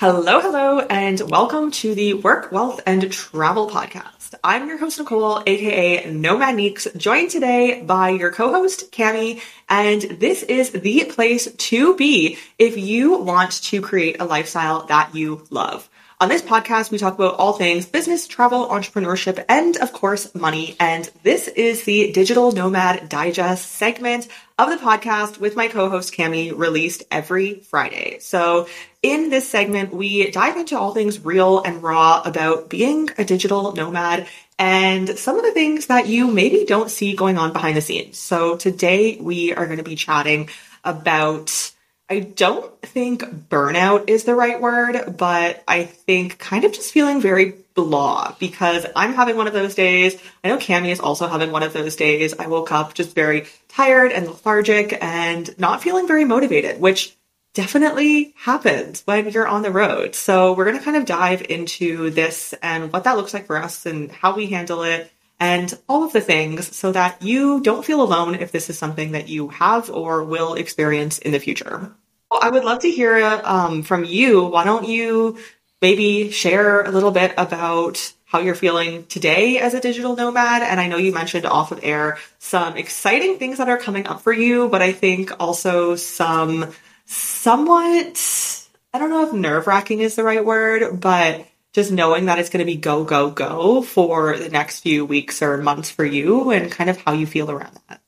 Hello, hello, and welcome to the Work, Wealth, and Travel Podcast. I'm your host, Nicole, aka Nomad Neeks, joined today by your co-host, Cami, and this is the place to be if you want to create a lifestyle that you love. On this podcast, we talk about all things business, travel, entrepreneurship, and of course, money. And this is the Digital Nomad Digest segment of the podcast with my co-host Cami released every Friday. So in this segment, we dive into all things real and raw about being a digital nomad and some of the things that you maybe don't see going on behind the scenes. So today we are going to be chatting about I don't think burnout is the right word, but I think kind of just feeling very blah because I'm having one of those days. I know Cami is also having one of those days. I woke up just very tired and lethargic and not feeling very motivated, which definitely happens when you're on the road. So we're going to kind of dive into this and what that looks like for us and how we handle it and all of the things so that you don't feel alone if this is something that you have or will experience in the future. I would love to hear um, from you. Why don't you maybe share a little bit about how you're feeling today as a digital nomad? And I know you mentioned off of air some exciting things that are coming up for you, but I think also some somewhat, I don't know if nerve wracking is the right word, but just knowing that it's going to be go, go, go for the next few weeks or months for you and kind of how you feel around that.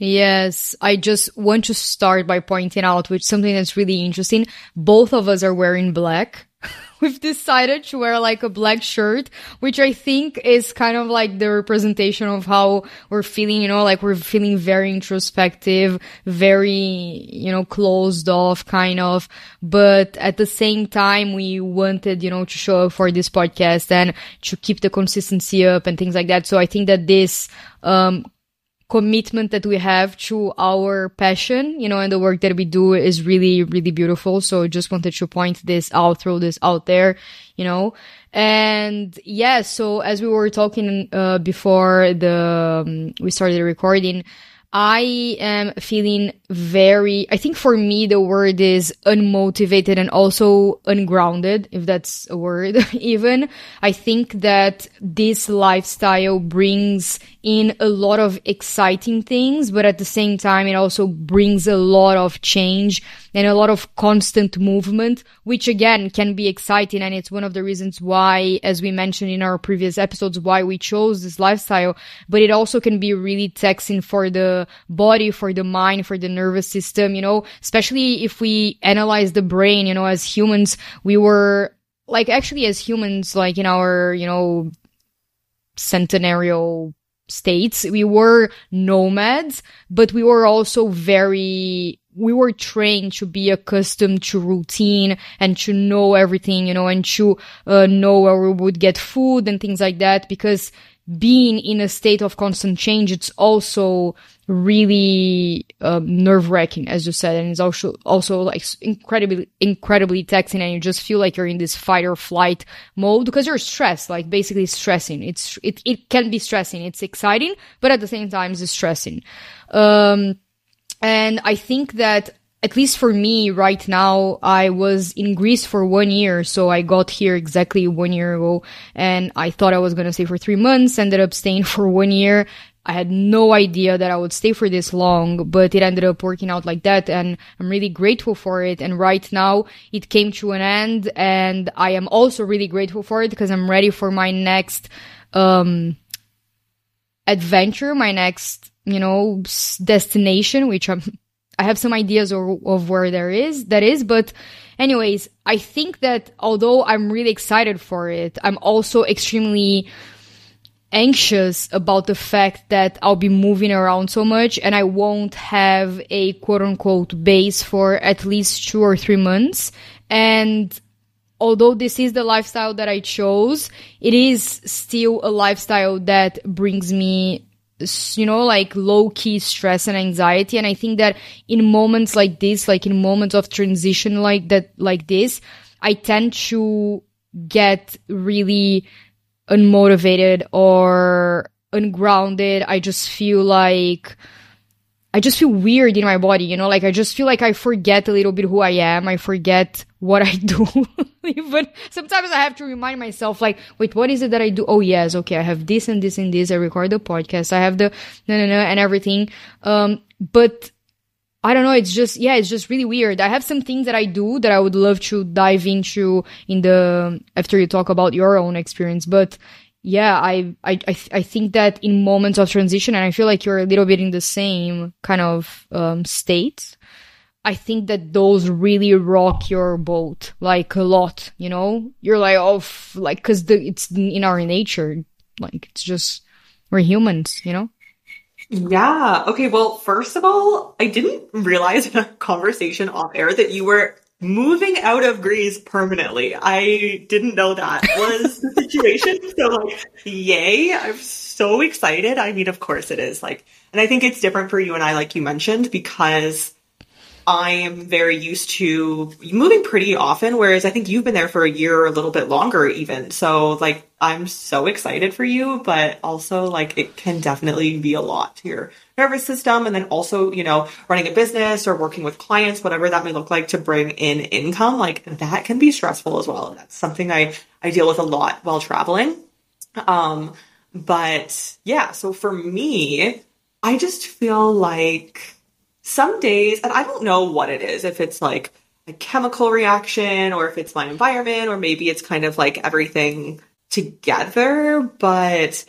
Yes, I just want to start by pointing out which something that's really interesting. Both of us are wearing black. We've decided to wear like a black shirt, which I think is kind of like the representation of how we're feeling, you know, like we're feeling very introspective, very, you know, closed off kind of. But at the same time, we wanted, you know, to show up for this podcast and to keep the consistency up and things like that. So I think that this, um, commitment that we have to our passion, you know, and the work that we do is really, really beautiful. So just wanted to point this out, throw this out there, you know. And yeah, so as we were talking uh, before the um, we started recording, I am feeling very, I think for me, the word is unmotivated and also ungrounded, if that's a word, even. I think that this lifestyle brings in a lot of exciting things, but at the same time, it also brings a lot of change and a lot of constant movement, which again can be exciting. And it's one of the reasons why, as we mentioned in our previous episodes, why we chose this lifestyle, but it also can be really taxing for the body, for the mind, for the nervous system, you know, especially if we analyze the brain, you know, as humans, we were like actually as humans, like in our, you know, centenarial states. We were nomads, but we were also very, we were trained to be accustomed to routine and to know everything, you know, and to uh, know where we would get food and things like that because being in a state of constant change, it's also really um, nerve wracking, as you said, and it's also also like incredibly incredibly taxing, and you just feel like you're in this fight or flight mode because you're stressed, like basically stressing. It's it it can be stressing. It's exciting, but at the same time, it's stressing. Um, and I think that at least for me right now, I was in Greece for one year. So I got here exactly one year ago and I thought I was going to stay for three months, ended up staying for one year. I had no idea that I would stay for this long, but it ended up working out like that. And I'm really grateful for it. And right now it came to an end. And I am also really grateful for it because I'm ready for my next, um, adventure, my next, you know, destination, which I'm, I have some ideas of, of where there is, that is, but anyways, I think that although I'm really excited for it, I'm also extremely, anxious about the fact that I'll be moving around so much and I won't have a quote unquote base for at least two or three months. And although this is the lifestyle that I chose, it is still a lifestyle that brings me you know, like low key stress and anxiety. And I think that in moments like this, like in moments of transition like that, like this, I tend to get really unmotivated or ungrounded. I just feel like I just feel weird in my body, you know, like I just feel like I forget a little bit who I am. I forget what I do. Even sometimes I have to remind myself, like, wait, what is it that I do? Oh, yes. Okay. I have this and this and this. I record the podcast. I have the no, no, no, and everything. Um, but I don't know. It's just, yeah, it's just really weird. I have some things that I do that I would love to dive into in the, after you talk about your own experience. But yeah, I, I, I, I think that in moments of transition, and I feel like you're a little bit in the same kind of um, state. I think that those really rock your boat like a lot. You know, you're like, oh, f- like because the it's in our nature. Like it's just we're humans. You know. Yeah. Okay. Well, first of all, I didn't realize in a conversation off air that you were moving out of Greece permanently. I didn't know that was the situation. so like, yay. I'm so excited. I mean, of course it is like, and I think it's different for you and I, like you mentioned, because I am very used to moving pretty often, whereas I think you've been there for a year or a little bit longer even. So like I'm so excited for you, but also like it can definitely be a lot to your nervous system. And then also, you know, running a business or working with clients, whatever that may look like to bring in income, like that can be stressful as well. That's something I, I deal with a lot while traveling. Um, but yeah, so for me, I just feel like some days, and I don't know what it is, if it's like a chemical reaction or if it's my environment or maybe it's kind of like everything together, but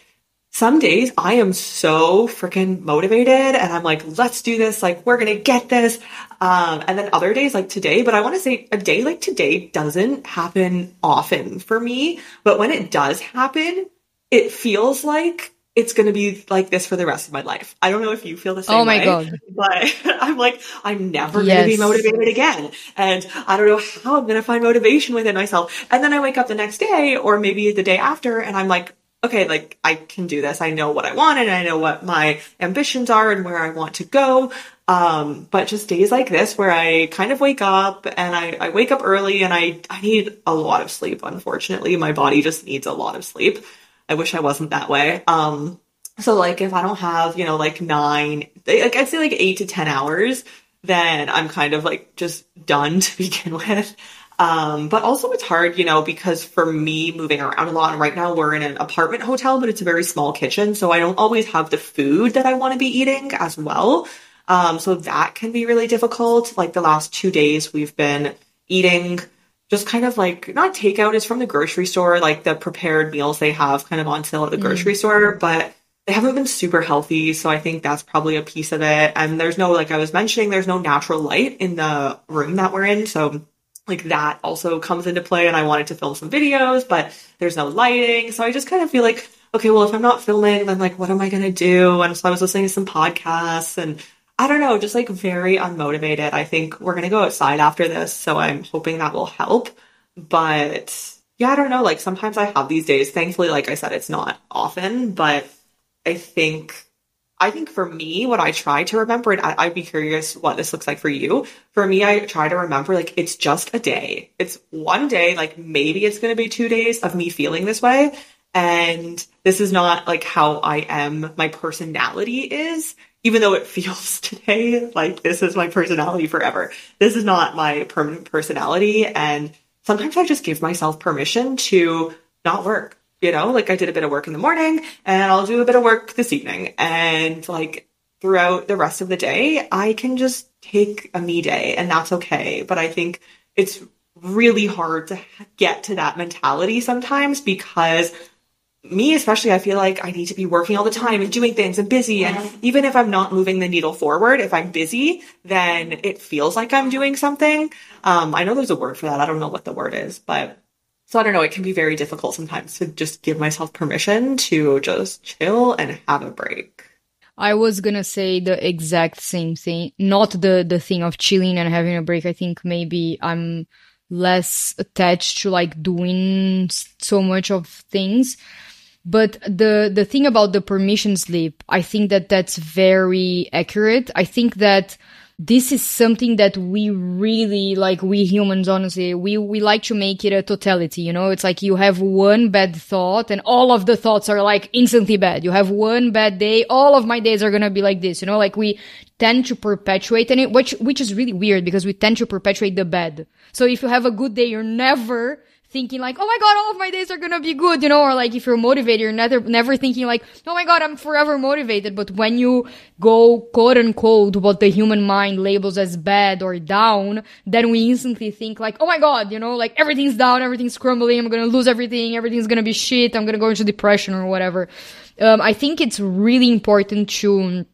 some days I am so freaking motivated and I'm like, let's do this. Like, we're going to get this. Um, and then other days like today, but I want to say a day like today doesn't happen often for me. But when it does happen, it feels like it's going to be like this for the rest of my life. I don't know if you feel the same Oh my way, God. but I'm like, I'm never going to be motivated again. And I don't know how I'm going to find motivation within myself. And then I wake up the next day or maybe the day after and I'm like, okay, like I can do this. I know what I want and I know what my ambitions are and where I want to go. Um, but just days like this where I kind of wake up and I, I wake up early and I, I need a lot of sleep. Unfortunately, my body just needs a lot of sleep. I wish I wasn't that way. Um, so like if I don't have, you know, like nine, like I'd say like eight to 10 hours, then I'm kind of like just done to begin with. Um, but also it's hard, you know, because for me moving around a lot and right now we're in an apartment hotel, but it's a very small kitchen. So I don't always have the food that I want to be eating as well. Um, so that can be really difficult. Like the last two days we've been eating just kind of like not takeout is from the grocery store, like the prepared meals they have kind of on sale at the grocery mm. store, but they haven't been super healthy. So I think that's probably a piece of it. And there's no, like I was mentioning, there's no natural light in the room that we're in. So like that also comes into play. And I wanted to film some videos, but there's no lighting. So I just kind of feel like, okay, well, if I'm not filming, then like, what am I going to do? And so I was listening to some podcasts and I don't know, just like very unmotivated. I think we're going to go outside after this. So I'm hoping that will help. But yeah, I don't know. Like sometimes I have these days. Thankfully, like I said, it's not often, but I think I think for me, what I try to remember, and I, I'd be curious what this looks like for you. For me, I try to remember like it's just a day. It's one day, like maybe it's to be two days of me feeling this way. And this is not like how I am, my personality is, even though it feels today like this is my personality forever. This is not my permanent personality. And sometimes I just give myself permission to not work you know, like I did a bit of work in the morning and I'll do a bit of work this evening. And like throughout the rest of the day, I can just take a me day and that's okay. But I think it's really hard to get to that mentality sometimes because me especially i feel like i need to be working all the time and doing things and busy and even if i'm not moving the needle forward if i'm busy then it feels like i'm doing something um, i know there's a word for that i don't know what the word is but so I don't know, it can be very difficult sometimes to just give myself permission to just chill and have a break. I was gonna say the exact same thing. Not the the thing of chilling and having a break. I think maybe I'm less attached to like doing so much of things. But the the thing about the permission slip, I think that that's very accurate. I think that this is something that we really like we humans honestly we we like to make it a totality you know? It's like you have one bad thought and all of the thoughts are like instantly bad. You have one bad day all of my days are going to be like this you know? Like we tend to perpetuate and it which which is really weird because we tend to perpetuate the bad. So if you have a good day you're never thinking like, oh my god, all of my days are gonna be good, you know, or like if you're motivated, you're never, never thinking like, oh my god, I'm forever motivated. But when you go quote unquote what the human mind labels as bad or down, then we instantly think like, oh my god, you know, like everything's down, everything's crumbling, I'm gonna lose everything, everything's gonna be shit, I'm gonna go into depression or whatever. Um, I think it's really important to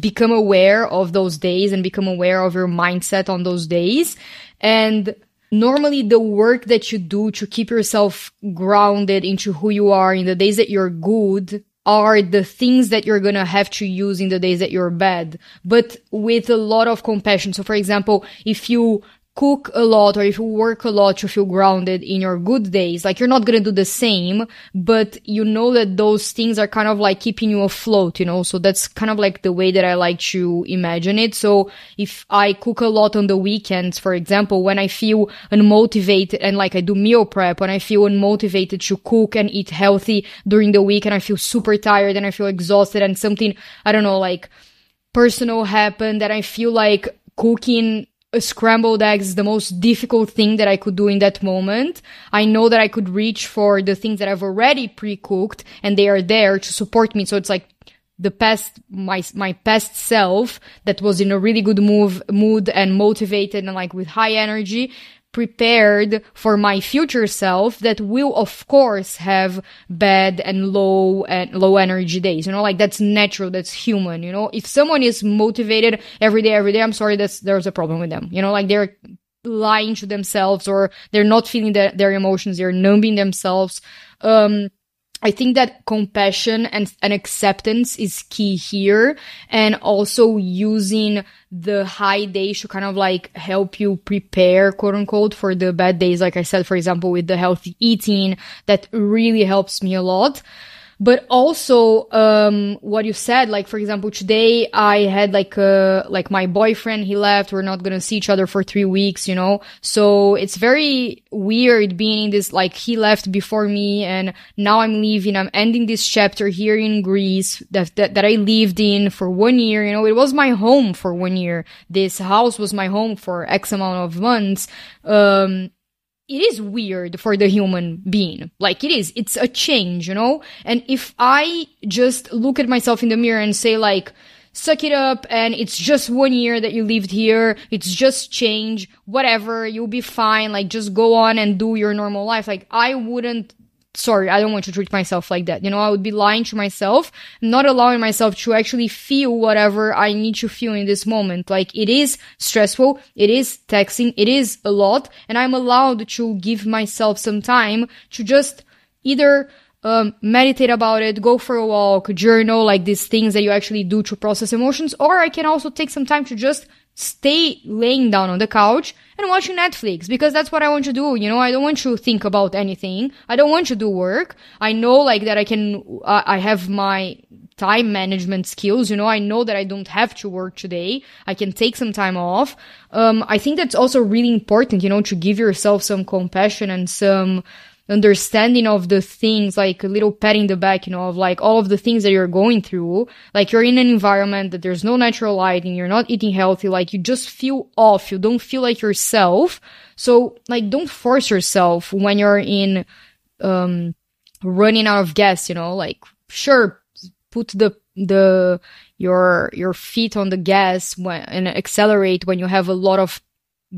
become aware of those days and become aware of your mindset on those days and normally the work that you do to keep yourself grounded into who you are in the days that you're good are the things that you're gonna have to use in the days that you're bad, but with a lot of compassion. So for example, if you cook a lot or if you work a lot to feel grounded in your good days, like you're not going to do the same, but you know that those things are kind of like keeping you afloat, you know? So that's kind of like the way that I like to imagine it. So if I cook a lot on the weekends, for example, when I feel unmotivated and like I do meal prep, when I feel unmotivated to cook and eat healthy during the week and I feel super tired and I feel exhausted and something, I don't know, like personal happened that I feel like cooking scrambled eggs is the most difficult thing that I could do in that moment. I know that I could reach for the things that I've already pre-cooked and they are there to support me. So it's like the past, my, my past self that was in a really good move, mood and motivated and like with high energy prepared for my future self that will of course have bad and low and low energy days you know like that's natural that's human you know? If someone is motivated every day every day i'm sorry that's there's a problem with them you know? Like they're lying to themselves or they're not feeling the, their emotions they're numbing themselves. Um I think that compassion and, and acceptance is key here and also using the high days to kind of like help you prepare quote unquote for the bad days. Like I said, for example, with the healthy eating, that really helps me a lot but also um, what you said like for example today i had like a like my boyfriend he left we're not gonna see each other for three weeks you know? So it's very weird being in this like he left before me and now i'm leaving i'm ending this chapter here in greece that, that that i lived in for one year you know? It was my home for one year. This house was my home for x amount of months. Um it is weird for the human being. Like it is. It's a change, you know? And if I just look at myself in the mirror and say like, suck it up and it's just one year that you lived here. It's just change, whatever. You'll be fine. Like just go on and do your normal life. Like I wouldn't sorry, I don't want to treat myself like that. You know, I would be lying to myself, not allowing myself to actually feel whatever I need to feel in this moment. Like it is stressful. It is taxing. It is a lot. And I'm allowed to give myself some time to just either um, meditate about it, go for a walk, journal, like these things that you actually do to process emotions. Or I can also take some time to just stay laying down on the couch and watching Netflix because that's what I want to do. You know, I don't want to think about anything. I don't want to do work. I know like that I can, uh, I have my time management skills. You know, I know that I don't have to work today. I can take some time off. Um, I think that's also really important, you know, to give yourself some compassion and some, understanding of the things, like a little pat in the back, you know, of like all of the things that you're going through. Like you're in an environment that there's no natural lighting, you're not eating healthy, like you just feel off, you don't feel like yourself. So like don't force yourself when you're in, um, running out of gas, you know, like sure, put the, the, your, your feet on the gas when, and accelerate when you have a lot of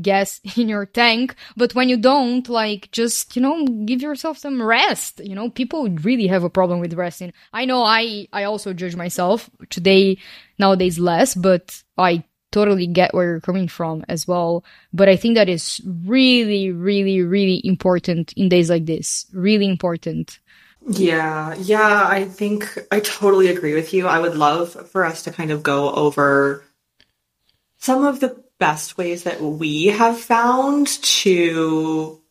gas in your tank. But when you don't, like, just, you know, give yourself some rest. You know, people really have a problem with resting. I know I, I also judge myself today, nowadays less, but I totally get where you're coming from as well. But I think that is really, really, really important in days like this. Really important. Yeah, yeah, I think I totally agree with you. I would love for us to kind of go over some of the best ways that we have found to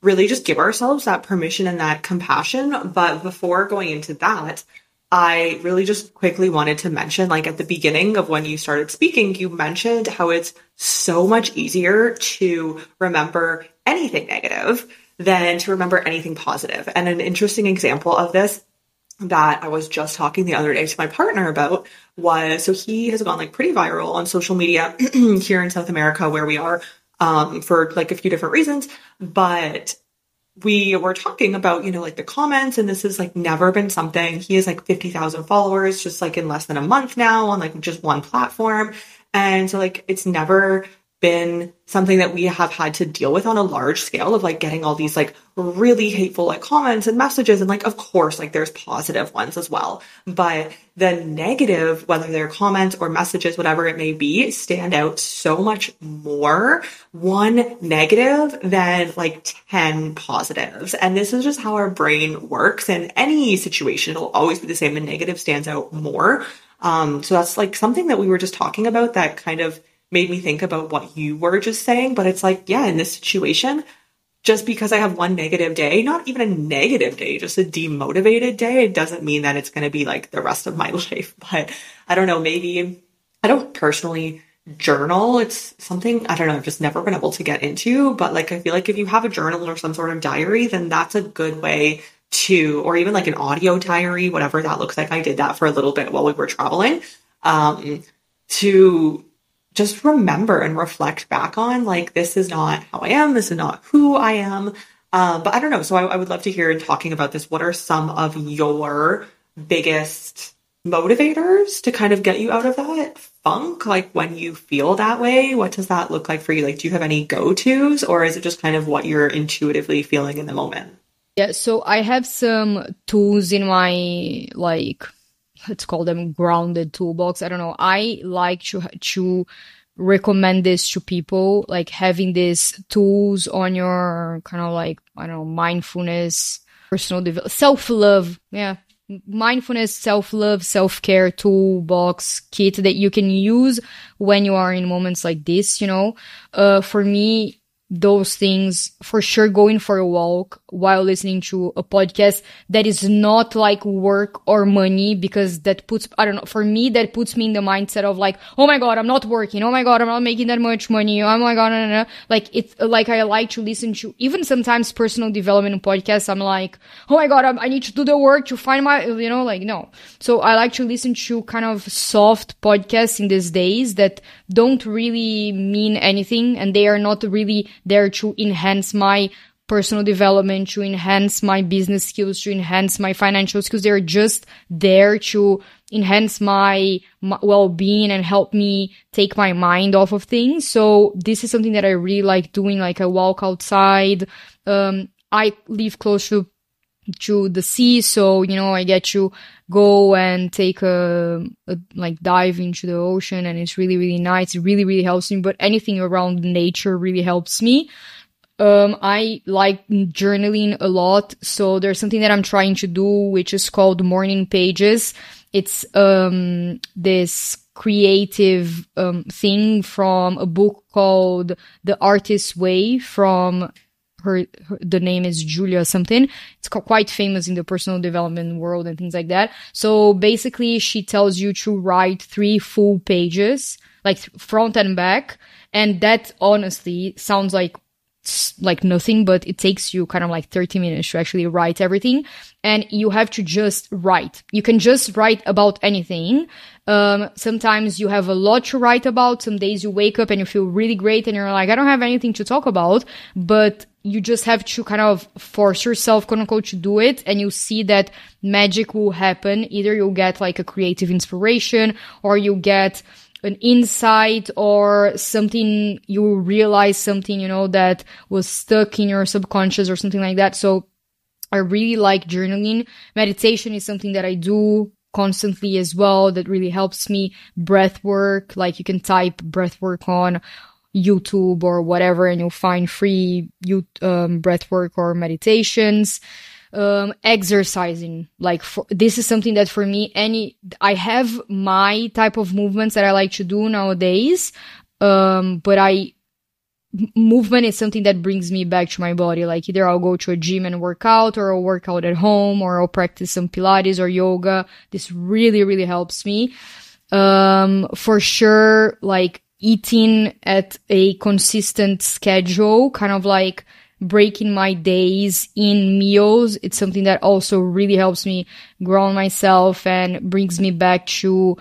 really just give ourselves that permission and that compassion. But before going into that, I really just quickly wanted to mention, like at the beginning of when you started speaking, you mentioned how it's so much easier to remember anything negative than to remember anything positive. And an interesting example of this that I was just talking the other day to my partner about was so he has gone like pretty viral on social media here in South America where we are um, for like a few different reasons. But we were talking about, you know, like the comments, and this has like never been something. He has like 50,000 followers just like in less than a month now on like just one platform. And so, like, it's never been something that we have had to deal with on a large scale of like getting all these like really hateful like comments and messages. And like of course like there's positive ones as well. But the negative whether they're comments or messages whatever it may be stand out so much more. One negative than like 10 positives. And this is just how our brain works. In any situation it'll always be the same. The negative stands out more. Um so that's like something that we were just talking about that kind of made me think about what you were just saying. But it's like, yeah, in this situation, just because I have one negative day, not even a negative day, just a demotivated day, it doesn't mean that it's going to be like the rest of my life. But I don't know, maybe I don't personally journal. It's something I don't know, I've just never been able to get into. But like, I feel like if you have a journal or some sort of diary, then that's a good way to, or even like an audio diary, whatever that looks like. I did that for a little bit while we were traveling. Um, to just remember and reflect back on like this is not how I am, this is not who I am. Um, but I don't know. So I, I would love to hear in talking about this. What are some of your biggest motivators to kind of get you out of that funk? Like when you feel that way, what does that look like for you? Like, do you have any go tos or is it just kind of what you're intuitively feeling in the moment? Yeah, so I have some tools in my like let's call them grounded toolbox. I don't know. I like to to recommend this to people, like having these tools on your kind of like I don't know mindfulness, personal development, self love. Yeah, mindfulness, self love, self care toolbox kit that you can use when you are in moments like this. You know, uh, for me, those things for sure going for a walk while listening to a podcast that is not like work or money because that puts i don't know for me that puts me in the mindset of like oh my god i'm not working. Oh my god i'm not making that much money. Oh my god no, no, no. like it's like i like to listen to even sometimes personal development podcasts i'm like oh my god I'm, i need to do the work to find my you know like no. So i like to listen to kind of soft podcasts in these days that don't really mean anything and they are not really there to enhance my personal development, to enhance my business skills, to enhance my financial skills. They're just there to enhance my, my well-being and help me take my mind off of things. So this is something that I really like doing. Like I walk outside. Um, I live close to to the sea so you know i get to go and take a, a, like dive into the ocean and it's really really nice it really really helps me but anything around nature really helps me um, I like journaling a lot. So there's something that I'm trying to do, which is called morning pages. It's, um, this creative, um, thing from a book called The Artist's Way from her, her, the name is Julia something. It's quite famous in the personal development world and things like that. So basically, she tells you to write three full pages, like front and back. And that honestly sounds like like nothing, but it takes you kind of like 30 minutes to actually write everything. And you have to just write. You can just write about anything. Um, sometimes you have a lot to write about. Some days you wake up and you feel really great and you're like, I don't have anything to talk about, but you just have to kind of force yourself, quote unquote, to do it. And you see that magic will happen. Either you'll get like a creative inspiration or you get an insight or something you realize something you know that was stuck in your subconscious or something like that so i really like journaling meditation is something that i do constantly as well that really helps me breath work like you can type breath work on youtube or whatever and you'll find free you um, breath work or meditations um, exercising. Like for, this is something that for me, any, I have my type of movements that I like to do nowadays. Um, but I movement is something that brings me back to my body. Like either I'll go to a gym and work out or I'll work out at home or I'll practice some Pilates or yoga. This really, really helps me. Um, for sure, like eating at a consistent schedule, kind of like breaking my days in meals. It's something that also really helps me ground myself and brings me back to,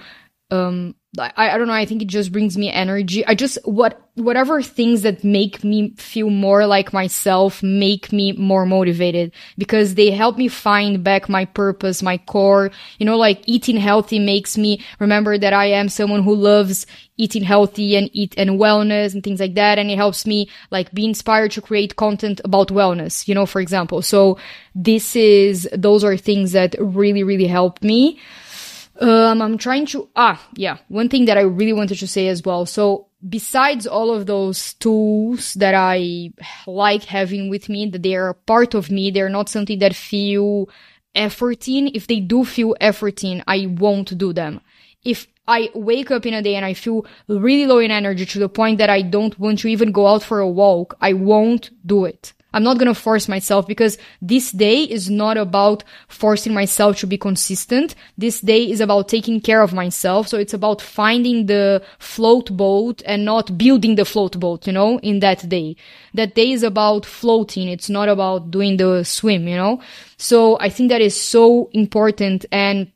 um, I, I don't know. I think it just brings me energy. I just, what, whatever things that make me feel more like myself make me more motivated because they help me find back my purpose, my core. You know, like eating healthy makes me remember that I am someone who loves eating healthy and eat and wellness and things like that. And it helps me like be inspired to create content about wellness, you know, for example. So this is, those are things that really, really help me. Um, I'm trying to, ah, yeah, one thing that I really wanted to say as well. So besides all of those tools that I like having with me, that they are part of me, they're not something that feel efforting. If they do feel efforting, I won't do them. If I wake up in a day and I feel really low in energy to the point that I don't want to even go out for a walk, I won't do it. I'm not going to force myself because this day is not about forcing myself to be consistent. This day is about taking care of myself. So it's about finding the float boat and not building the float boat, you know, in that day. That day is about floating. It's not about doing the swim, you know? So I think that is so important. And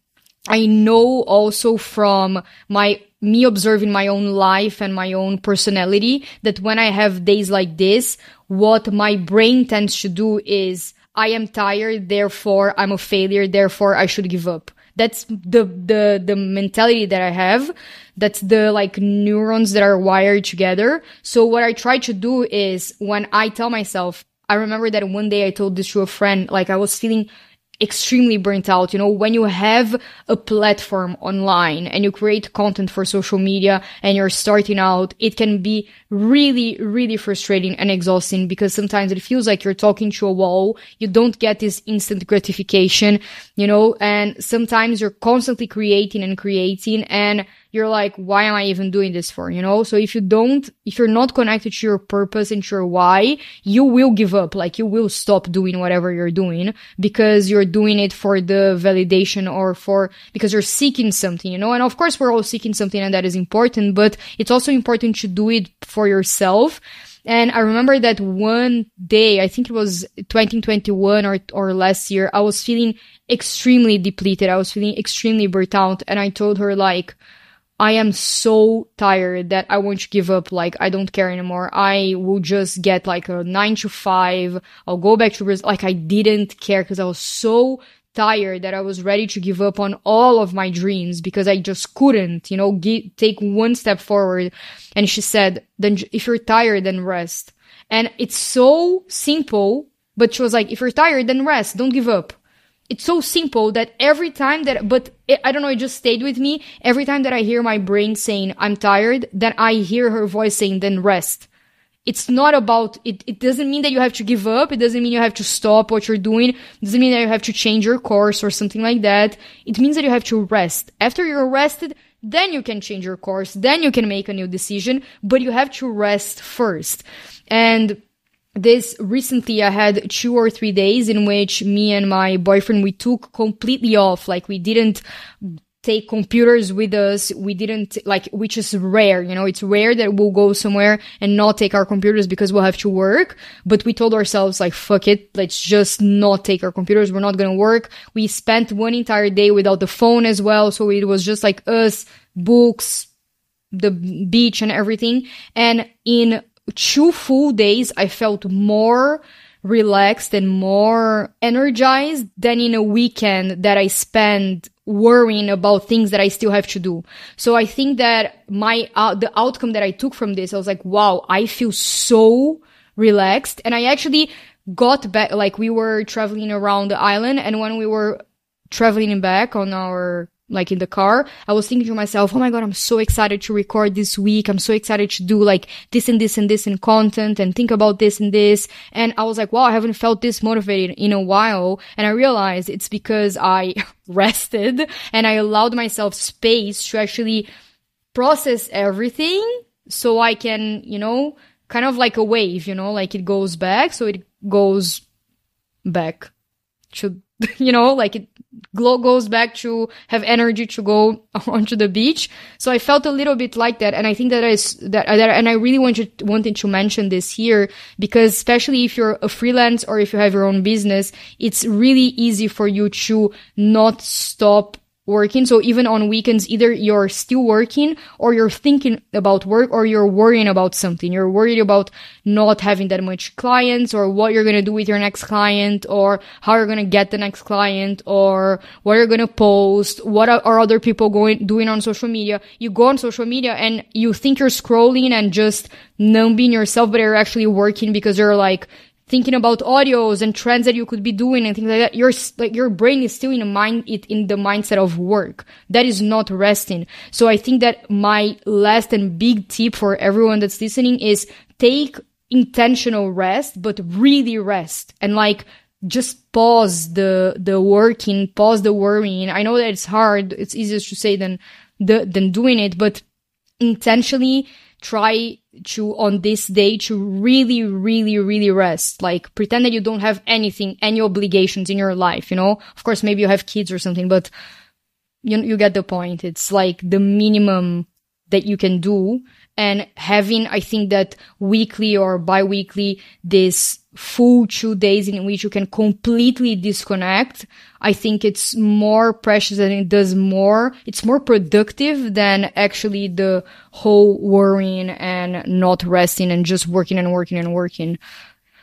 I know also from my me observing my own life and my own personality that when I have days like this, what my brain tends to do is I am tired, therefore I'm a failure, therefore I should give up. That's the, the, the mentality that I have. That's the like neurons that are wired together. So what I try to do is when I tell myself, I remember that one day I told this to a friend, like I was feeling extremely burnt out. You know, when you have a platform online and you create content for social media and you're starting out, it can be really, really frustrating and exhausting because sometimes it feels like you're talking to a wall. You don't get this instant gratification, you know, and sometimes you're constantly creating and creating and you're like, why am I even doing this for? You know? So if you don't, if you're not connected to your purpose and to your why, you will give up. Like you will stop doing whatever you're doing because you're doing it for the validation or for, because you're seeking something, you know? And of course, we're all seeking something and that is important, but it's also important to do it for yourself. And I remember that one day, I think it was 2021 or, or last year, I was feeling extremely depleted. I was feeling extremely burnt out. And I told her like, I am so tired that I want to give up. Like, I don't care anymore. I will just get like a nine to five. I'll go back to Brazil. Like, I didn't care because I was so tired that I was ready to give up on all of my dreams because I just couldn't, you know, get, take one step forward. And she said, then if you're tired, then rest. And it's so simple, but she was like, if you're tired, then rest. Don't give up it's so simple that every time that, but it, I don't know, it just stayed with me. Every time that I hear my brain saying, I'm tired, then I hear her voice saying, then rest. It's not about, it, it doesn't mean that you have to give up. It doesn't mean you have to stop what you're doing. It doesn't mean that you have to change your course or something like that. It means that you have to rest. After you're rested, then you can change your course. Then you can make a new decision, but you have to rest first. And this recently I had two or three days in which me and my boyfriend we took completely off. Like we didn't take computers with us. We didn't like, which is rare, you know, it's rare that we'll go somewhere and not take our computers because we'll have to work. But we told ourselves like, fuck it. Let's just not take our computers. We're not to work. We spent one entire day without the phone as well. So it was just like us, books, the beach and everything. And in two full days, I felt more relaxed and more energized than in a weekend that I spent worrying about things that I still have to do. So I think that my, uh, the outcome that I took from this, I was like, wow, I feel so relaxed. And I actually got back, like we were traveling around the island and when we were traveling back on our like in the car, I was thinking to myself, oh my God, I'm so excited to record this week. I'm so excited to do like this and this and this in content and think about this and this. And I was like, wow, I haven't felt this motivated in a while. And I realized it's because I rested and I allowed myself space to actually process everything so I can, you know, kind of like a wave, you know, like it goes back, so it goes back to, you know, like it glow goes back to have energy to go onto the beach. So I felt a little bit like that. And I think that is that, that and I really wanted, wanted to mention this here because especially if you're a freelance or if you have your own business, it's really easy for you to not stop working. So even on weekends, either you're still working or you're thinking about work or you're worrying about something. You're worried about not having that much clients or what you're going to do with your next client or how you're going to get the next client or what you're going to post. What are other people going, doing on social media? You go on social media and you think you're scrolling and just numbing yourself, but you're actually working because you're like, thinking about audios and trends that you could be doing and things like that your like your brain is still in a mind it in the mindset of work. That is not resting. So i think that my last and big tip for everyone that's listening is take intentional rest but really rest. And like just pause the the working pause the worrying. I know that it's hard it's easier to say than the than doing it but intentionally try to on this day to really really really rest. Like pretend that you don't have anything any obligations in your life you know? Of course maybe you have kids or something but you you get the point. It's like the minimum that you can do. And having i think that weekly or bi-weekly this full two days in which you can completely disconnect i think it's more precious and it does more it's more productive than actually the whole worrying and not resting and just working and working and working.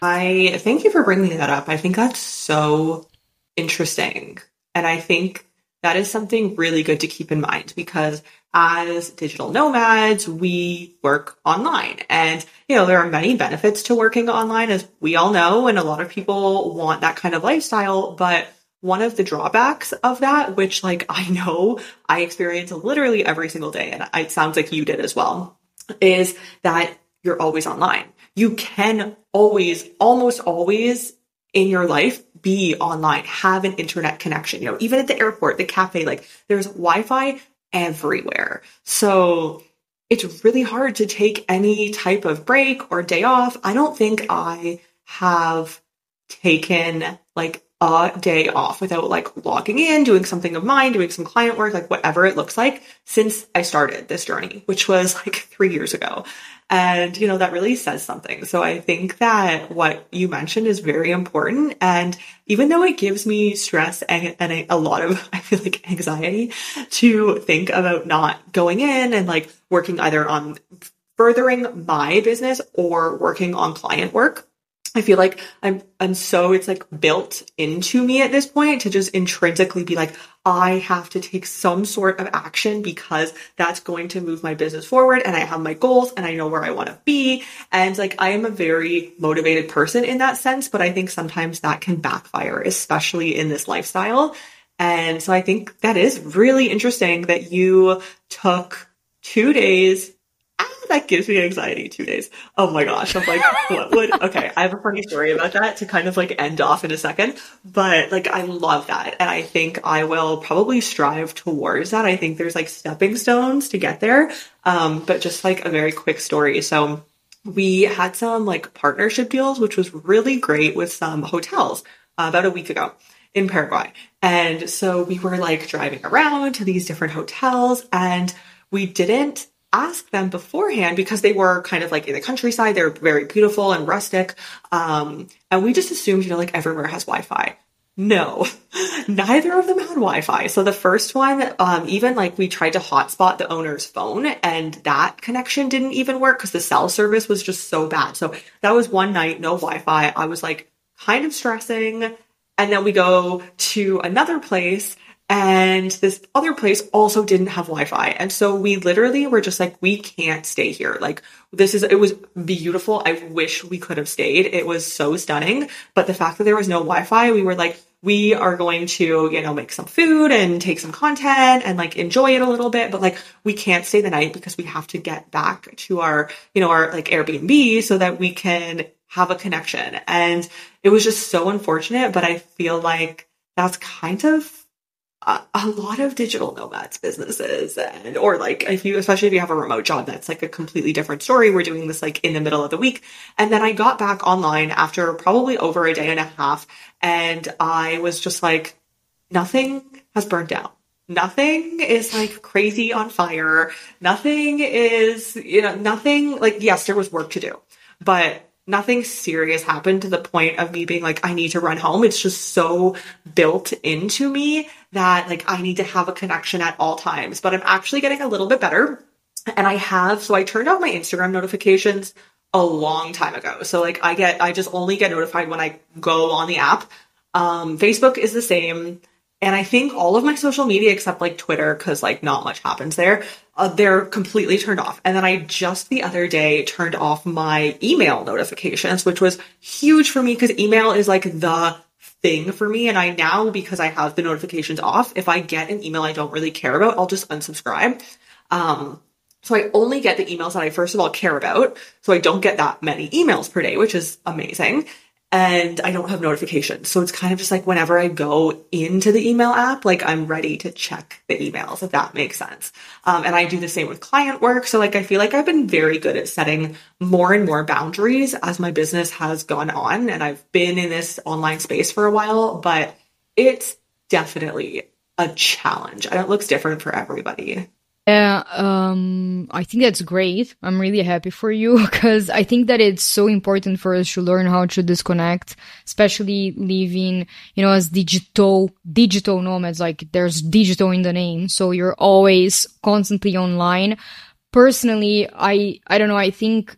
I thank you for bringing that up. I think that's so interesting. And i think that is something really good to keep in mind because as digital nomads, we work online. And, you know, there are many benefits to working online, as we all know, and a lot of people want that kind of lifestyle. But one of the drawbacks of that, which like I know I experience literally every single day, and it sounds like you did as well, is that you're always online. You can always, almost always in your life be online, have an internet connection. You know, even at the airport, the cafe, like there's Wi-Fi everywhere. So it's really hard to take any type of break or day off. I don't think I have taken like a day off without like logging in, doing something of mine, doing some client work, like whatever it looks like since I started this journey, which was like three years ago. And, you know, that really says something. So I think that what you mentioned is very important. And even though it gives me stress and, and a lot of, I feel like anxiety to think about not going in and like working either on furthering my business or working on client work, I feel like I'm I'm so it's like built into me at this point to just intrinsically be like I have to take some sort of action because that's going to move my business forward and I have my goals and I know where I want to be. And like I am a very motivated person in that sense but I think sometimes that can backfire especially in this lifestyle. And so I think that is really interesting that you took 2 days that gives me anxiety two days. Oh my gosh. I'm like, what would, okay. I have a funny story about that to kind of like end off in a second, but like, I love that. And I think I will probably strive towards that. I think there's like stepping stones to get there. Um, but just like a very quick story. So we had some like partnership deals, which was really great with some hotels uh, about a week ago in Paraguay. And so we were like driving around to these different hotels and we didn't ask them beforehand because they were kind of like in the countryside. They're very beautiful and rustic. Um, and we just assumed, you know, like everywhere has Wi-Fi. No, neither of them had Wi-Fi. So the first one, um, even like we tried to hotspot the owner's phone and that connection didn't even work because the cell service was just so bad. So that was one night, no Wi-Fi. I was like kind of stressing. And then we go to another place and this other place also didn't have Wi-Fi. And so we literally were just like, we can't stay here. Like this is, it was beautiful. I wish we could have stayed. It was so stunning. But the fact that there was no Wi-Fi, we were like, we are going to, you know, make some food and take some content and like enjoy it a little bit, but like we can't stay the night because we have to get back to our, you know, our like Airbnb so that we can have a connection. And it was just so unfortunate, but I feel like that's kind of a, a lot of digital nomads businesses and or like if you especially if you have a remote job that's like a completely different story. We're doing this like in the middle of the week. And then i got back online after probably over a day and a half and i was just like nothing has burned down. Nothing is like crazy on fire. Nothing is you know nothing like yes there was work to do. But nothing serious happened to the point of me being like, I need to run home. It's just so built into me that like I need to have a connection at all times. But I'm actually getting a little bit better. And I have, so I turned off my Instagram notifications a long time ago. So like I get, I just only get notified when I go on the app. Um, Facebook is the same. And I think all of my social media except like Twitter, cause like not much happens there, uh, they're completely turned off. And then I just the other day turned off my email notifications, which was huge for me because email is like the thing for me. And I now, because I have the notifications off, if I get an email I don't really care about, I'll just unsubscribe. Um, so I only get the emails that I first of all care about. So I don't get that many emails per day, which is amazing and I don't have notifications. So it's kind of just like whenever I go into the email app, like I'm ready to check the emails, if that makes sense. Um, and I do the same with client work. So like I feel like I've been very good at setting more and more boundaries as my business has gone on. And I've been in this online space for a while, but it's definitely a challenge and it looks different for everybody. Yeah, um, I think that's great. I'm really happy for you because I think that it's so important for us to learn how to disconnect, especially living, you know, as digital, digital nomads. Like there's digital in the name. So you're always constantly online. Personally, I, I don't know. I think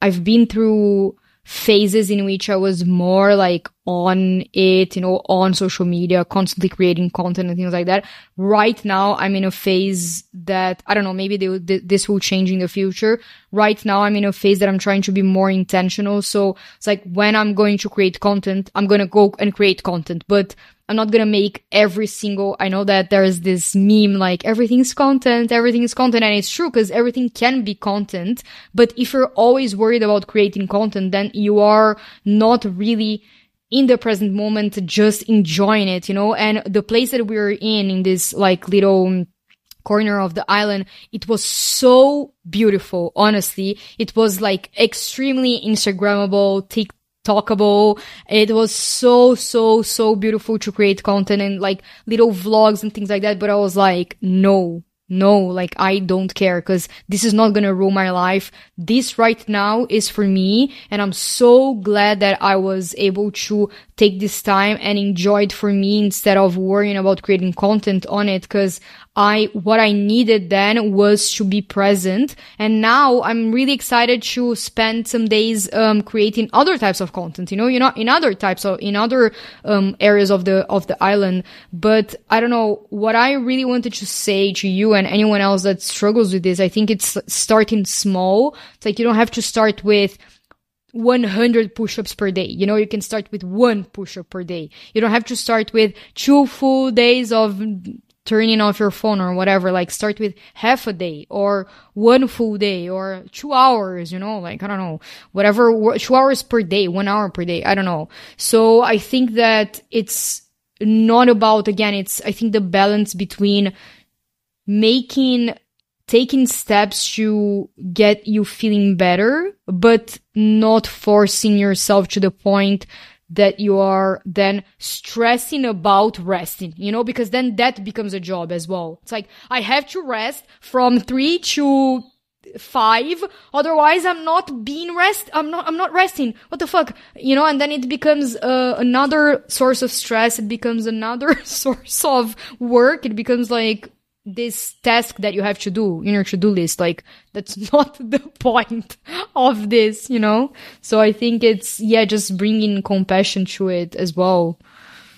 I've been through phases in which I was more like on it, you know, on social media, constantly creating content and things like that. Right now, I'm in a phase that, I don't know, maybe they, this will change in the future. Right now, I'm in a phase that I'm trying to be more intentional. So it's like when I'm going to create content, I'm going to go and create content, but I'm not gonna make every single, I know that there's this meme like everything's content, everything's content, and it's true because everything can be content. But if you're always worried about creating content, then you are not really in the present moment, just enjoying it, you know, and the place that we're in, in this like little corner of the island. It was so beautiful, honestly. It was like extremely Instagrammable, TikTok talkable. It was so, so, so beautiful to create content and like little vlogs and things like that. But I was like, no, no, like I don't care because this is not gonna rule my life. This right now is for me. And I'm so glad that I was able to take this time and enjoy it for me instead of worrying about creating content on it because I, what I needed then was to be present. And now I'm really excited to spend some days, um, creating other types of content, you know, you know, in other types of, in other, um, areas of the, of the island. But I don't know what I really wanted to say to you and anyone else that struggles with this. I think it's starting small. It's like you don't have to start with, 100 push-ups per day. You know, you can start with one push-up per day. You don't have to start with two full days of turning off your phone or whatever. Like start with half a day or one full day or two hours, you know, like I don't know, whatever, two hours per day, one hour per day. I don't know. So I think that it's not about, again, it's, I think the balance between making taking steps to get you feeling better, but not forcing yourself to the point that you are then stressing about resting, you know, because then that becomes a job as well. It's like, I have to rest from three to five otherwise i'm not being rest i'm not i'm not resting. What the fuck? You know and then it becomes uh, another source of stress. It becomes another source of work. It becomes like this task that you have to do in your to-do list like that's not the point of this you know? So i think it's yeah just bringing compassion to it as well.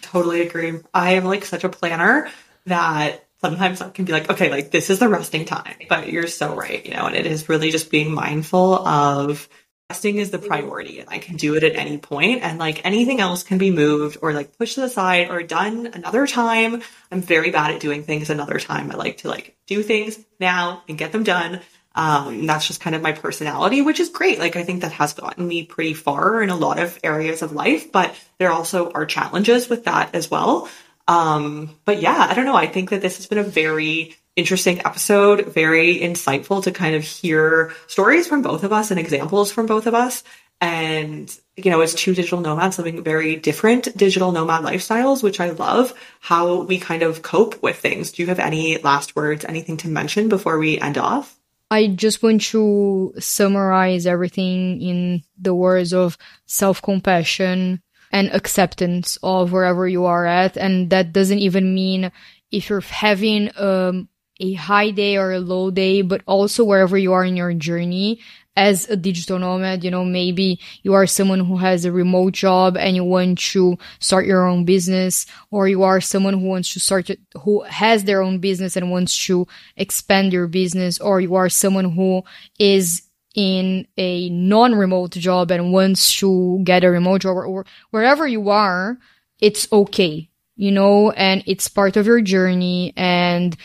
Totally agree. I am like such a planner that sometimes I can be like okay like this is the resting time but you're so right you know and it is really just being mindful of resting is the priority and I can do it at any point and like anything else can be moved or like pushed to the side or done another time. I'm very bad at doing things another time. I like to like do things now and get them done. Um, that's just kind of my personality, which is great. Like I think that has gotten me pretty far in a lot of areas of life, but there also are challenges with that as well. Um, but yeah, I don't know. I think that this has been a very interesting episode, very insightful to kind of hear stories from both of us and examples from both of us. And, you know, as two digital nomads living very different digital nomad lifestyles, which I love how we kind of cope with things. Do you have any last words, anything to mention before we end off? I just want to summarize everything in the words of self compassion and acceptance of wherever you are at. And that doesn't even mean if you're having um, a high day or a low day, but also wherever you are in your journey as a digital nomad, you know, maybe you are someone who has a remote job and you want to start your own business, or you are someone who wants to start, who has their own business and wants to expand your business, or you are someone who is in a non-remote job and wants to get a remote job or, or wherever you are, it's okay, you know, and it's part of your journey. And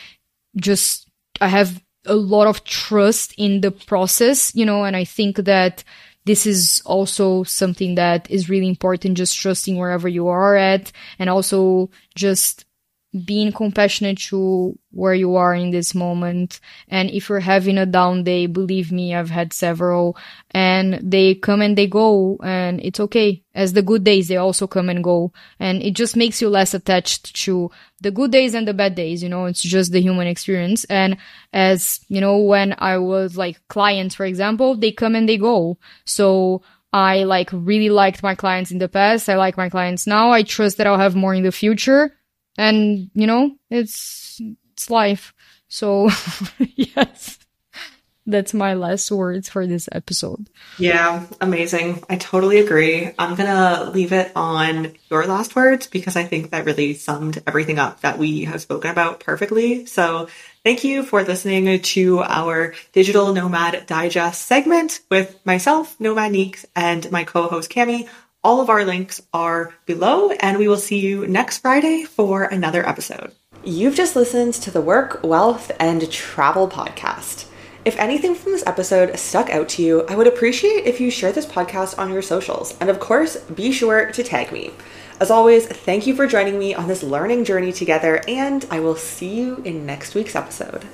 just, I have a lot of trust in the process, you know, and I think that this is also something that is really important, just trusting wherever you are at and also just being compassionate to where you are in this moment. And if you're having a down day, believe me, I've had several and they come and they go and it's okay. As the good days, they also come and go. And it just makes you less attached to the good days and the bad days. You know, it's just the human experience. And as, you know, when I was like clients, for example, they come and they go. So I like really liked my clients in the past. I like my clients now. I trust that I'll have more in the future and you know it's it's life. So yes that's my last words for this episode. Yeah amazing. I totally agree. I'm gonna leave it on your last words because i think that really summed everything up that we have spoken about perfectly. So thank you for listening to our digital nomad digest segment with myself nomad neeks and my co-host cami all of our links are below, and we will see you next Friday for another episode. You've just listened to the Work, Wealth, and Travel podcast. If anything from this episode stuck out to you, I would appreciate if you share this podcast on your socials. And of course, be sure to tag me. As always, thank you for joining me on this learning journey together, and I will see you in next week's episode.